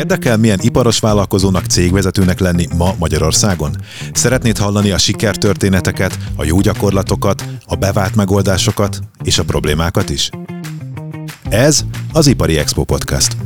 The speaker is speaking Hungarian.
Érdekel, milyen iparos vállalkozónak, cégvezetőnek lenni ma Magyarországon? Szeretnéd hallani a sikertörténeteket, a jó gyakorlatokat, a bevált megoldásokat és a problémákat is? Ez az Ipari Expo Podcast.